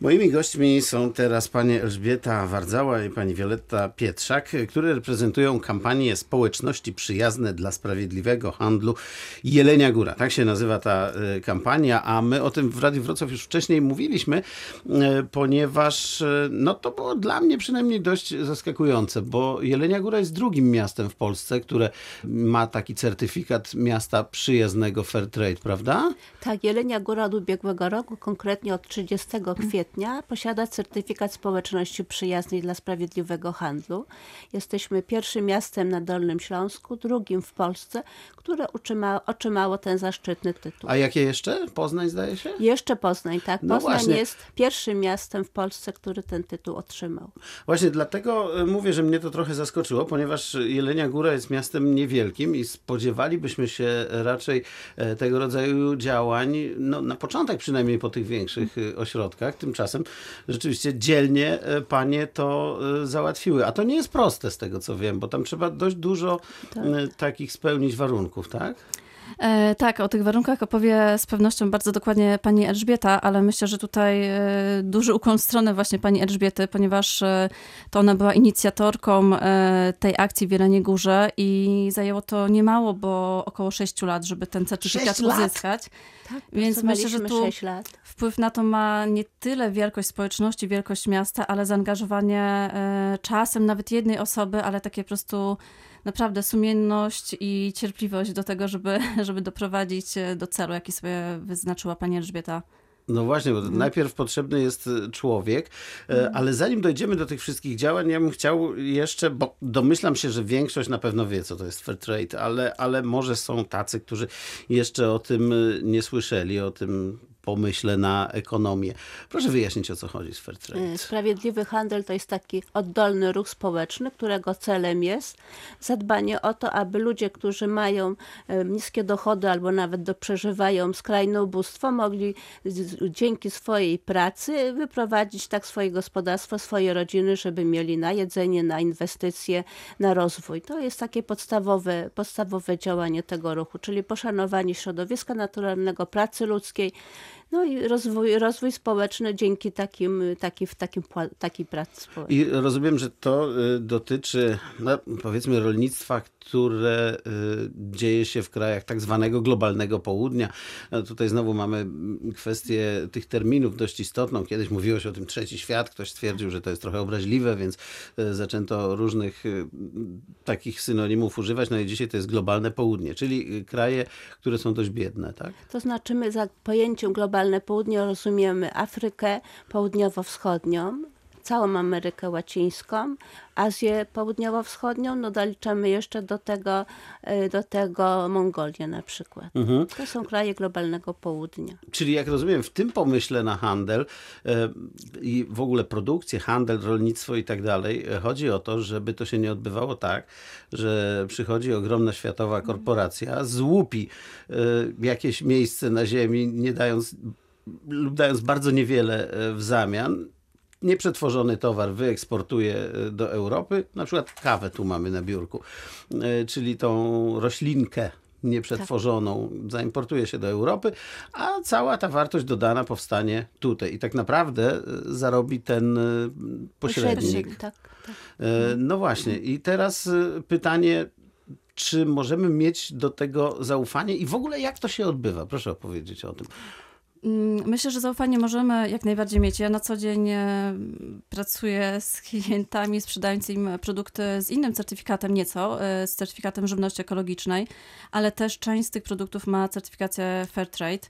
Moimi gośćmi są teraz pani Elżbieta Wardzała i pani Wioletta Pietrzak, które reprezentują kampanię Społeczności Przyjazne dla Sprawiedliwego Handlu Jelenia Góra. Tak się nazywa ta e, kampania, a my o tym w Radiu Wrocław już wcześniej mówiliśmy, e, ponieważ e, no to było dla mnie przynajmniej dość zaskakujące, bo Jelenia Góra jest drugim miastem w Polsce, które ma taki certyfikat miasta przyjaznego Fair Trade, prawda? Tak, Jelenia Góra od ubiegłego roku, konkretnie od 30 kwietnia, posiada certyfikat społeczności przyjaznej dla sprawiedliwego handlu. Jesteśmy pierwszym miastem na Dolnym Śląsku, drugim w Polsce, które utrzyma, otrzymało ten zaszczytny tytuł. A jakie jeszcze? Poznań zdaje się? Jeszcze Poznań, tak. No Poznań właśnie. jest pierwszym miastem w Polsce, który ten tytuł otrzymał. Właśnie dlatego e, mówię, że mnie to trochę zaskoczyło, ponieważ Jelenia Góra jest miastem niewielkim i spodziewalibyśmy się raczej e, tego rodzaju działań, no, na początek przynajmniej po tych większych e, ośrodkach. Tymczasem rzeczywiście dzielnie e, panie to e, załatwiły. A to nie jest proste z tego co wiem, bo tam trzeba dość dużo e, takich spełnić warunków, tak? E, tak, o tych warunkach opowie z pewnością bardzo dokładnie pani Elżbieta, ale myślę, że tutaj e, duży ukłon w stronę właśnie pani Elżbiety, ponieważ e, to ona była inicjatorką tej akcji w Jeleniej Górze i zajęło to niemało, bo około 6 lat, żeby ten certyfikat uzyskać. Tak, Więc myślę, że tu 6 lat. wpływ na to ma nie tyle wielkość społeczności, wielkość miasta, ale zaangażowanie czasem nawet jednej osoby, ale takie po prostu naprawdę sumienność i cierpliwość do tego, żeby, żeby doprowadzić e, do celu, jaki sobie wyznaczyła pani Elżbieta. No właśnie, bo najpierw potrzebny jest e, człowiek, e, ale zanim dojdziemy do tych wszystkich działań, ja bym chciał jeszcze, bo domyślam się, że większość na pewno wie, co to jest fair trade, ale, ale może są tacy, którzy jeszcze o tym nie słyszeli, o tym pomyśle na ekonomię. Proszę wyjaśnić, o co chodzi z fair trade. E, Sprawiedliwy handel to jest taki oddolny ruch społeczny, którego celem jest zadbanie o to, aby ludzie, którzy mają niskie dochody albo nawet do, przeżywają skrajne ubóstwo, mogli dzięki swojej pracy wyprowadzić tak swoje gospodarstwo, swoje rodziny, żeby mieli na jedzenie, na inwestycje, na rozwój. To jest takie podstawowe, podstawowe działanie tego ruchu, czyli poszanowanie środowiska naturalnego, pracy ludzkiej, no i rozwój, rozwój społeczny dzięki takim, taki, w takim, takiej pracy społecznej. I rozumiem, że to y, dotyczy, no, powiedzmy, rolnictwa, które y, dzieje się w krajach tak zwanego globalnego południa. No, tutaj znowu mamy mm, kwestię tych terminów dość istotną. Kiedyś mówiło się o tym trzeci świat, ktoś stwierdził, że to jest trochę obraźliwe, więc y, zaczęto różnych takich synonimów używać. No i dzisiaj to jest globalne południe, czyli kraje, które są dość biedne, tak? To znaczy my za pojęciem globalne południe rozumiemy Afrykę południowo-wschodnią, całą Amerykę Łacińską, Azję Południowo-Wschodnią, no doliczamy jeszcze do tego, e, do tego Mongolię na przykład. To są kraje globalnego południa. Czyli jak rozumiem, w tym pomyśle na handel e, i w ogóle produkcję, handel, rolnictwo i tak dalej, chodzi o to, żeby to się nie odbywało tak, że przychodzi ogromna światowa korporacja, złupi e, jakieś miejsce na ziemi, nie dając lub dając bardzo niewiele w zamian, nieprzetworzony towar wyeksportuje e, do Europy, na przykład kawę tu mamy na biurku, e, czyli tą roślinkę nieprzetworzoną zaimportuje się do Europy, a cała ta wartość dodana powstanie tutaj i tak naprawdę e, zarobi ten pośrednik. Tak, tak. No właśnie i teraz pytanie, czy możemy mieć do tego zaufanie i w ogóle jak to się odbywa? Proszę opowiedzieć o tym. Mm, Myślę, że zaufanie możemy jak najbardziej mieć. Ja na co dzień e, pracuję z klientami, sprzedając im produkty z innym certyfikatem nieco, e, z certyfikatem żywności ekologicznej, ale też część z tych produktów ma certyfikację Fairtrade.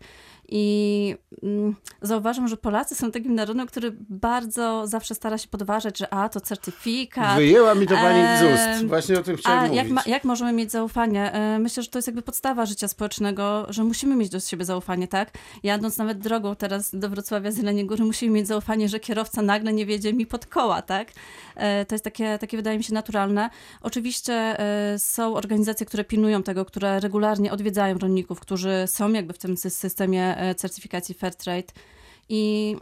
I mm, zauważam, że Polacy są takim narodem, który bardzo zawsze stara się podważać, że a, to certyfikat. Wyjęła mi to pani z ust. Właśnie o tym chciałem A mówić. jak, ma, jak możemy mieć zaufanie? E, Myślę, że to jest jakby podstawa życia społecznego, że musimy mieć do siebie zaufanie, tak? Jadąc nawet drogą teraz do Wrocławia z Jeleniej Góry, musimy mieć zaufanie, że kierowca nagle nie wiedzie mi pod koła, tak? E, To jest takie, takie wydaje mi się naturalne. Oczywiście e, są organizacje, które pilnują tego, które regularnie odwiedzają rolników, którzy są jakby w tym sy- systemie e, certyfikacji Fairtrade i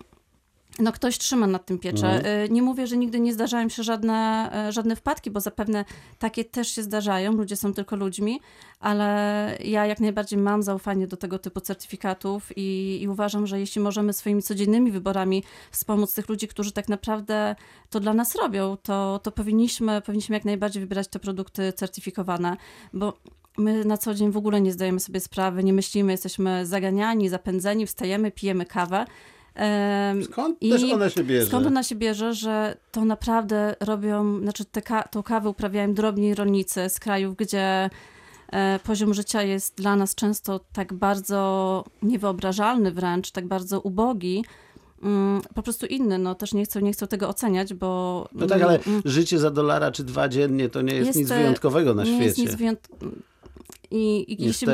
no ktoś trzyma nad tym pieczę. Mhm. Y, Nie mówię, że nigdy nie zdarzają się żadne, e, żadne wpadki, bo zapewne takie też się zdarzają, ludzie są tylko ludźmi, ale ja jak najbardziej mam zaufanie do tego typu certyfikatów i, i uważam, że jeśli możemy swoimi codziennymi wyborami wspomóc tych ludzi, którzy tak naprawdę to dla nas robią, to, to powinniśmy, powinniśmy jak najbardziej wybierać te produkty certyfikowane, bo my na co dzień w ogóle nie zdajemy sobie sprawy, nie myślimy, jesteśmy zaganiani, zapędzeni, wstajemy, pijemy kawę. Skąd I też ona się bierze? Skąd ona się bierze, że to naprawdę robią, znaczy te ka- tą kawę uprawiają drobni rolnicy z krajów, gdzie e, poziom życia jest dla nas często tak bardzo niewyobrażalny wręcz, tak bardzo ubogi, mm, po prostu inny. No też nie chcę, nie chcę tego oceniać, bo... No tak, ale mm, życie za dolara czy dwa dziennie to nie jest, Jest, nic e, wyjątkowego na nie świecie. jest nic wyjąt... I, i jeśli,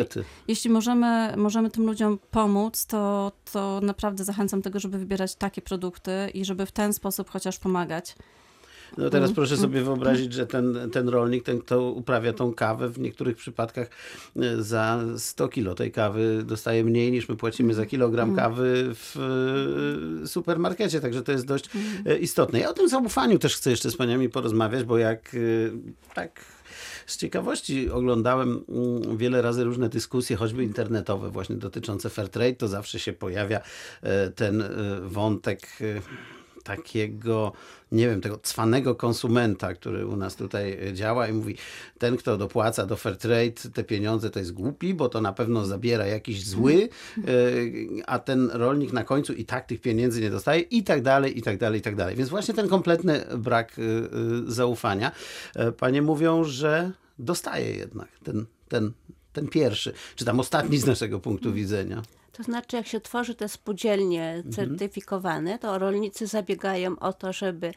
jeśli możemy, możemy tym ludziom pomóc, to, to naprawdę zachęcam tego, żeby wybierać takie produkty i żeby w ten sposób chociaż pomagać. No Mm. teraz proszę sobie wyobrazić, że ten, ten rolnik, ten kto uprawia tą kawę, w niektórych przypadkach e, za 100 kilo tej kawy dostaje mniej niż my płacimy za Mm. kilogram kawy w e, supermarkecie, także to jest dość Mm. e, istotne. Ja o tym zaufaniu też chcę jeszcze z paniami porozmawiać, bo jak tak z ciekawości oglądałem mm, wiele razy różne dyskusje, choćby internetowe, właśnie dotyczące Fairtrade, to zawsze się pojawia e, ten e, wątek e, takiego, nie wiem, tego cwanego konsumenta, który u nas tutaj działa i mówi, ten, kto dopłaca do Fairtrade te pieniądze, to jest głupi, bo to na pewno zabiera jakiś zły, e, a ten rolnik na końcu i tak tych pieniędzy nie dostaje i tak dalej, i tak dalej, i tak dalej. Więc właśnie ten kompletny brak e, e, zaufania. Panie mówią, że dostaje jednak ten, ten, ten pierwszy, czy tam ostatni z naszego punktu widzenia. To znaczy, jak się tworzy te spółdzielnie certyfikowane, to rolnicy zabiegają o to, żeby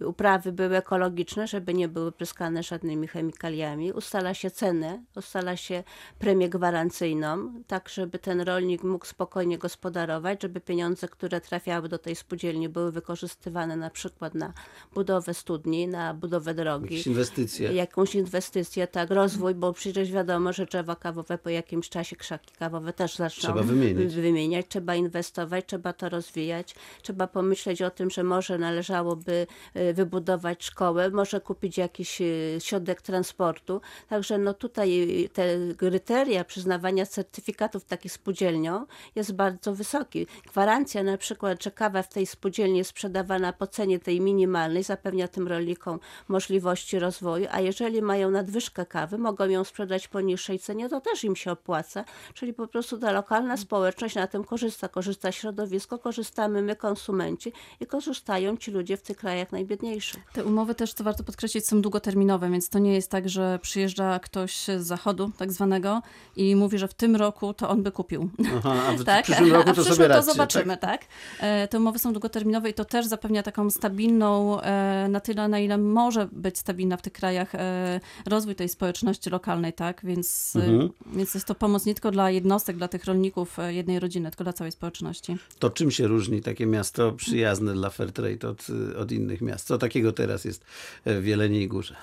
uprawy były ekologiczne, żeby nie były pryskane żadnymi chemikaliami. Ustala się cenę, ustala się premię gwarancyjną, tak żeby ten rolnik mógł spokojnie gospodarować, żeby pieniądze, które trafiały do tej spółdzielni były wykorzystywane na przykład na budowę studni, na budowę drogi Jakieś inwestycje. jakąś inwestycję, tak, rozwój, bo przecież wiadomo, że drzewa kawowe po jakimś czasie, krzaki kawowe też zaczną Trzeba wymienić. Wymieniać, trzeba inwestować, trzeba to rozwijać, trzeba pomyśleć o tym, że może należałoby y, wybudować szkołę, może kupić jakiś y, środek transportu, także no tutaj y, te kryteria przyznawania certyfikatów takich spółdzielniom jest bardzo wysoki. Gwarancja na przykład, że kawa w tej spółdzielni jest sprzedawana po cenie tej minimalnej, zapewnia tym rolnikom możliwości rozwoju, a jeżeli mają nadwyżkę kawy, mogą ją sprzedać po niższej cenie, to też im się opłaca, czyli po prostu ta lokalna społeczność na tym korzysta, korzysta środowisko, korzystamy my konsumenci i korzystają ci ludzie w tych krajach najbiedniejszych. Te umowy też, co warto podkreślić, są długoterminowe, więc to nie jest tak, że przyjeżdża ktoś z zachodu tak zwanego i mówi, że w tym roku to on by kupił. Aha, a w tak? przyszłym roku a to w przyszłym to zobaczymy, tak? E, Te umowy są długoterminowe i to też zapewnia taką stabilną, e, na tyle, na ile może być stabilna w tych krajach e, rozwój tej społeczności lokalnej, tak? Więc, Mhm. więc jest to pomoc nie tylko dla jednostek, dla tych rolników jednej rodziny, tylko dla całej społeczności. To czym się różni takie miasto przyjazne dla Fairtrade od, od innych miast? Co takiego teraz jest w Jeleniej Górze?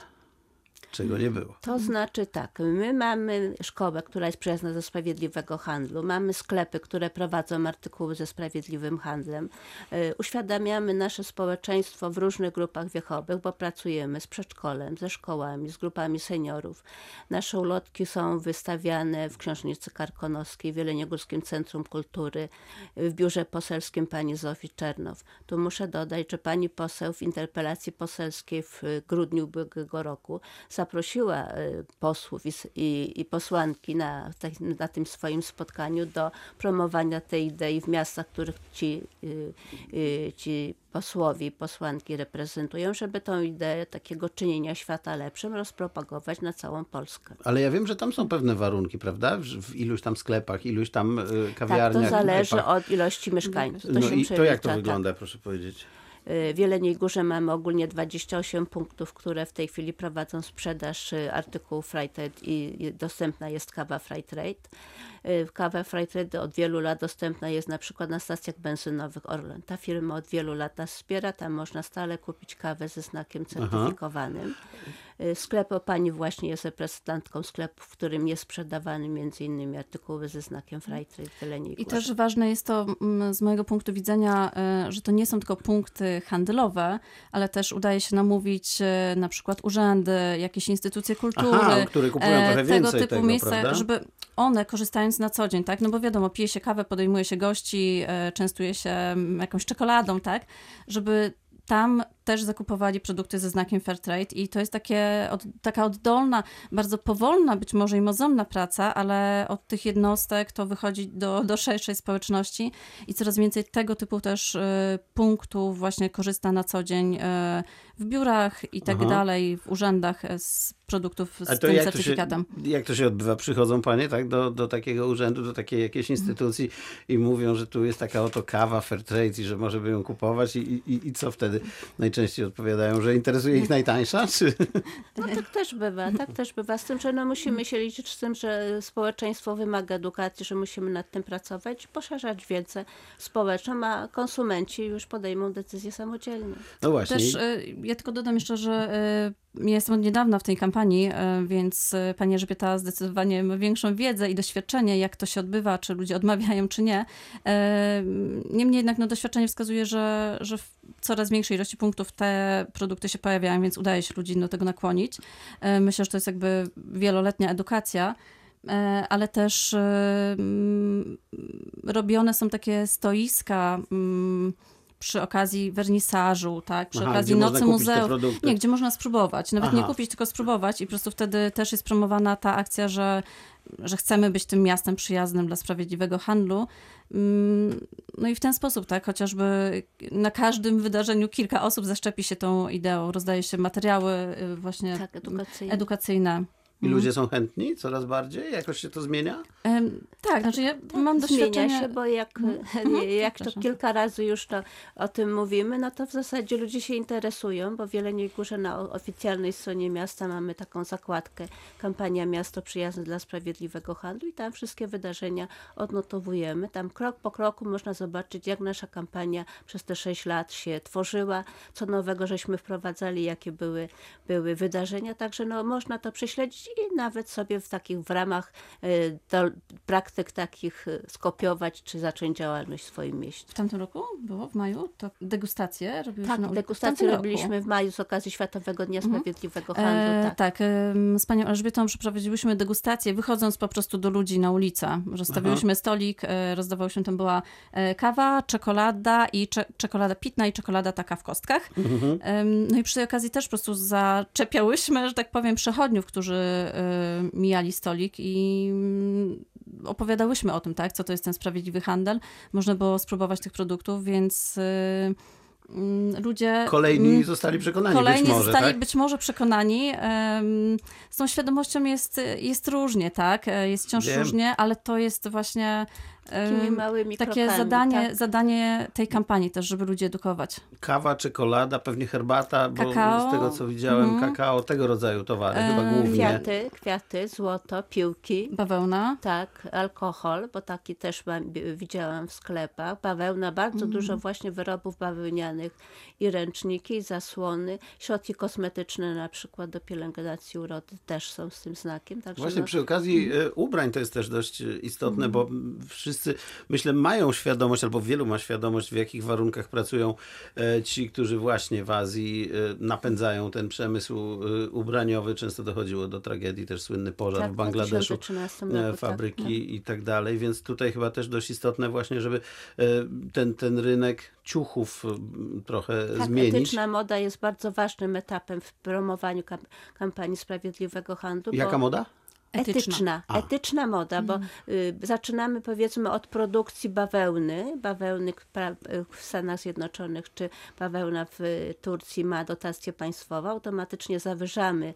Czego nie było. To znaczy tak, my mamy szkołę, która jest przyjazna do sprawiedliwego handlu, mamy sklepy, które prowadzą artykuły ze sprawiedliwym handlem, y, uświadamiamy nasze społeczeństwo w różnych grupach wiekowych, bo pracujemy z przedszkolem, ze szkołami, z grupami seniorów. Nasze ulotki są wystawiane w Książnicy Karkonoskiej, w Jeleniogórskim Centrum Kultury, w biurze poselskim pani Zofii Czernow. Tu muszę dodać, że pani poseł w interpelacji poselskiej w grudniu ubiegłego roku zaprosiła y, posłów i, i, i posłanki na, te- na tym swoim spotkaniu do promowania tej idei w miastach, których ci, y, y, ci posłowie i posłanki reprezentują, żeby tą ideę takiego czynienia świata lepszym rozpropagować na całą Polskę. Ale ja wiem, że tam są pewne warunki, prawda? W, iluś tam sklepach, iluś tam y, Tak, kawiarniach. to zależy knajpach. od ilości mieszkańców. To No i to jak to tak. wygląda, proszę powiedzieć? W Jeleniej Górze mamy ogólnie 28 punktów, które w tej chwili prowadzą sprzedaż y, artykułów Freitrade i dostępna jest kawa Freitrade. Y, Kawa Freitrade od wielu lat dostępna jest na przykład na stacjach benzynowych Orlen. Ta firma od wielu lat nas wspiera, tam można stale kupić kawę ze znakiem certyfikowanym. Y, Sklep o pani właśnie jest reprezentantką sklepu, w którym jest sprzedawany między innymi artykuły ze znakiem Fairtrade w Jeleniej I Górze. też ważne jest to mm, z mojego punktu widzenia, e, że to nie są tylko punkty handlowe, ale też udaje się namówić e, na przykład urzędy, jakieś instytucje kultury. Aha, które kupują e, trochę więcej tego typu tego, miejsca, prawda? żeby one korzystając na co dzień, tak? No bo wiadomo, pije się kawę, podejmuje się gości, e, częstuje się mm, jakąś czekoladą, tak? Żeby tam też zakupowali produkty ze znakiem Fairtrade i to jest takie, od, taka oddolna, bardzo powolna być może i mozolna praca, ale od tych jednostek to wychodzi do, do szerszej społeczności i coraz więcej tego typu też e, punktów właśnie korzysta na co dzień e, w biurach i tak Aha. dalej, w urzędach e, z produktów z tym jak to, się, certyfikatem. jak to się odbywa? Przychodzą panie tak, do, do takiego urzędu, do takiej jakiejś instytucji i mówią, że tu jest taka oto kawa Fairtrade i że może by ją kupować i, i, i co wtedy? Najczęściej odpowiadają, że interesuje ich najtańsza? Czy... No tak też bywa, tak też bywa. Z tym, że no musimy się liczyć z tym, że społeczeństwo wymaga edukacji, że musimy nad tym pracować, poszerzać wiedzę społeczną, a konsumenci już podejmą decyzję samodzielnie. No właśnie. Też e, ja tylko dodam jeszcze, że ja jestem od niedawna w tej kampanii, e, więc e, pani Elżbieta zdecydowanie ma większą wiedzę i doświadczenie, jak to się odbywa, czy ludzie odmawiają, czy nie. E, Niemniej jednak no, doświadczenie wskazuje, że, że w coraz większej ilości punktów te produkty się pojawiają, więc udaje się ludzi do tego nakłonić. Myślę, że to jest jakby wieloletnia edukacja. Ale też robione są takie stoiska przy okazji wernisażu, tak? Przy Aha, okazji Nocy produkty. Nie, gdzie można spróbować. Nawet nie Aha. kupić, tylko spróbować i po prostu wtedy też jest promowana ta akcja, że, że chcemy być tym miastem przyjaznym dla sprawiedliwego handlu. Mm, No i w ten sposób, tak, chociażby na każdym wydarzeniu kilka osób zaszczepi się tą ideą, rozdaje się materiały y, właśnie Tak, edukacyjnie. edukacyjne. I ludzie są chętni coraz bardziej? Jakoś się to zmienia? Tak, znaczy ja mam Zmienia doświadczenie... się, bo jak, jak to kilka razy już to, o tym mówimy, no to w zasadzie ludzie się interesują, bo w Jeleniej Górze na oficjalnej stronie miasta mamy taką zakładkę kampania Miasto Przyjazne dla Sprawiedliwego Handlu i tam wszystkie wydarzenia odnotowujemy. Tam krok po kroku można zobaczyć, jak nasza kampania przez te 6 lat się tworzyła, co nowego żeśmy wprowadzali, jakie były, były wydarzenia, także no, można to prześledzić i nawet sobie w takich w ramach y, do, praktyk takich y, skopiować, czy zacząć działalność w swoim mieście. W tamtym roku było, w maju, to degustacje robiłyśmy Tak, na ulicy. W degustację tamtym roku. robiliśmy w maju z okazji Światowego Dnia Sprawiedliwego Handlu. E, tak. tak, z panią Elżbietą przeprowadziłyśmy degustację, wychodząc po prostu do ludzi na ulicę. Rozstawiłyśmy stolik, e, rozdawałyśmy, tam była e, kawa, czekolada i cze czekolada pitna i czekolada taka w kostkach. Em, No i przy tej okazji też po prostu zaczepiałyśmy, że tak powiem, przechodniów, którzy e, mijali stolik i mm, opowiadałyśmy o tym, tak, co to jest ten sprawiedliwy handel. Można było spróbować tych produktów, więc e, mm, ludzie... Kolejni mm, zostali przekonani Kolejni być może, zostali tak? być może przekonani. Z tą świadomością jest, jest różnie, tak? E, Jest wciąż Wiem. różnie, ale to jest właśnie Takimi małymi takie krokami, zadanie, tak. zadanie tej kampanii też, żeby ludzi edukować. Kawa, czekolada, pewnie herbata, bo Kakao. z tego co widziałem, Mhm. kakao, tego rodzaju towary E, chyba głównie. Kwiaty, kwiaty, złoto, piłki. Bawełna. Tak, alkohol, bo taki też mam, widziałam w sklepach. Bawełna, bardzo dużo właśnie wyrobów bawełnianych i ręczniki, i zasłony. Środki kosmetyczne na przykład do pielęgnacji urody też są z tym znakiem. Także Właśnie no, przy okazji e, ubrań to jest też dość istotne, bo m, wszyscy, myślę, mają świadomość, albo wielu ma świadomość, w jakich warunkach pracują e, ci, którzy właśnie w Azji e, napędzają ten przemysł e, ubraniowy. Często dochodziło do tragedii, też słynny pożar tak, w Bangladeszu. 2013 roku, tak, fabryki no. i tak dalej, więc tutaj chyba też dość istotne właśnie, żeby ten, ten rynek ciuchów trochę Tak, zmienić. etyczna moda jest bardzo ważnym etapem w promowaniu kam- kampanii Sprawiedliwego Handlu. Jaka moda? Etyczna. Etyczna, moda, bo y, zaczynamy powiedzmy od produkcji bawełny, bawełny y, w Stanach Zjednoczonych czy bawełna w Turcji ma dotację państwową, automatycznie zawyżamy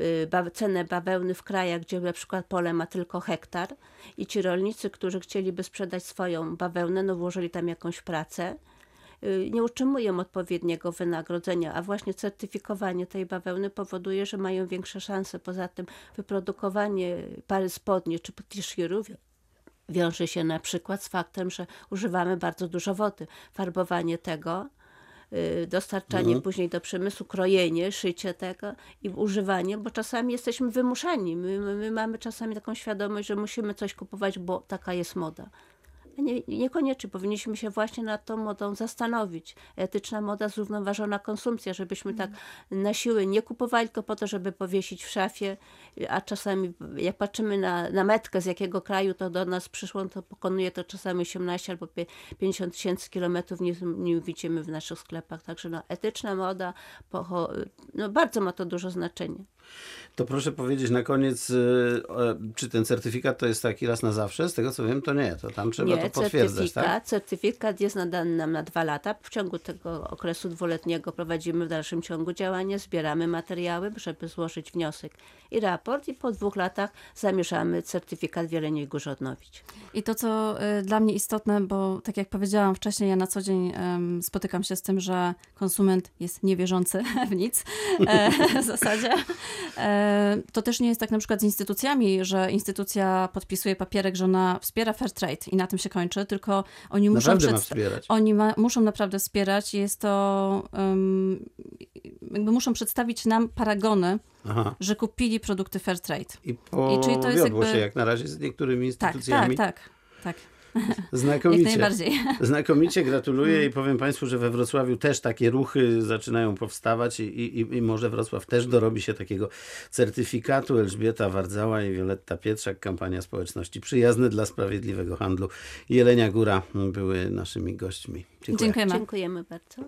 y, ba- cenę bawełny w krajach, gdzie na przykład pole ma tylko hektar. I ci rolnicy, którzy chcieliby sprzedać swoją bawełnę, no włożyli tam jakąś pracę, nie utrzymują odpowiedniego wynagrodzenia, a właśnie certyfikowanie tej bawełny powoduje, że mają większe szanse. Poza tym wyprodukowanie pary spodni czy t-shirtu wiąże się na przykład z faktem, że używamy bardzo dużo wody. Farbowanie tego y, dostarczanie później do przemysłu, krojenie, szycie tego i używanie, bo czasami jesteśmy wymuszani. My, my mamy czasami taką świadomość, że musimy coś kupować, bo taka jest moda. Nie, niekoniecznie powinniśmy się właśnie nad tą modą zastanowić. Etyczna moda, zrównoważona konsumpcja, żebyśmy tak na siłę nie kupowali tylko po to, żeby powiesić w szafie, a czasami jak patrzymy na, na metkę z jakiego kraju to do nas przyszło, to pokonuje to czasami 18 albo pie- 50 tysięcy kilometrów, nie, nie widzimy w naszych sklepach. Także no, etyczna moda, pocho- no, bardzo ma to duże znaczenie. To proszę powiedzieć na koniec, y, czy ten certyfikat to jest taki raz na zawsze? Z tego co wiem, to nie. To tam trzeba to potwierdzać, certyfikat, tak? certyfikat jest nadany nam na dwa lata. W ciągu tego okresu dwuletniego prowadzimy w dalszym ciągu działanie, zbieramy materiały, żeby złożyć wniosek i raport i po dwóch latach zamierzamy certyfikat w Jeleniej Górze odnowić. I to, co y, dla mnie istotne, bo tak jak powiedziałam wcześniej, ja na co dzień spotykam się z tym, że konsument jest niewierzący w nic e, w zasadzie. E, to też nie jest tak na przykład z instytucjami, że instytucja podpisuje papierek, że ona wspiera fair trade i na tym się kończy, tylko oni muszą Naprawdę wspierać. Oni ma, muszą naprawdę wspierać. Jest to. Um, jakby muszą przedstawić nam paragony, Aha. że kupili produkty fair trade. I I czyli to jest jakby- się jak na razie z niektórymi Tak, instytucjami. tak, tak. tak. Znakomicie. Jak najbardziej. Znakomicie gratuluję i powiem Państwu, że we Wrocławiu też takie ruchy zaczynają powstawać i, i, i może Wrocław też dorobi się takiego certyfikatu. Elżbieta Wardzała i Wioletta Pietrzak, kampania społeczności przyjazne dla sprawiedliwego handlu. Jelenia Góra były naszymi gośćmi. Dziękuję. Dziękujemy. Dziękujemy bardzo.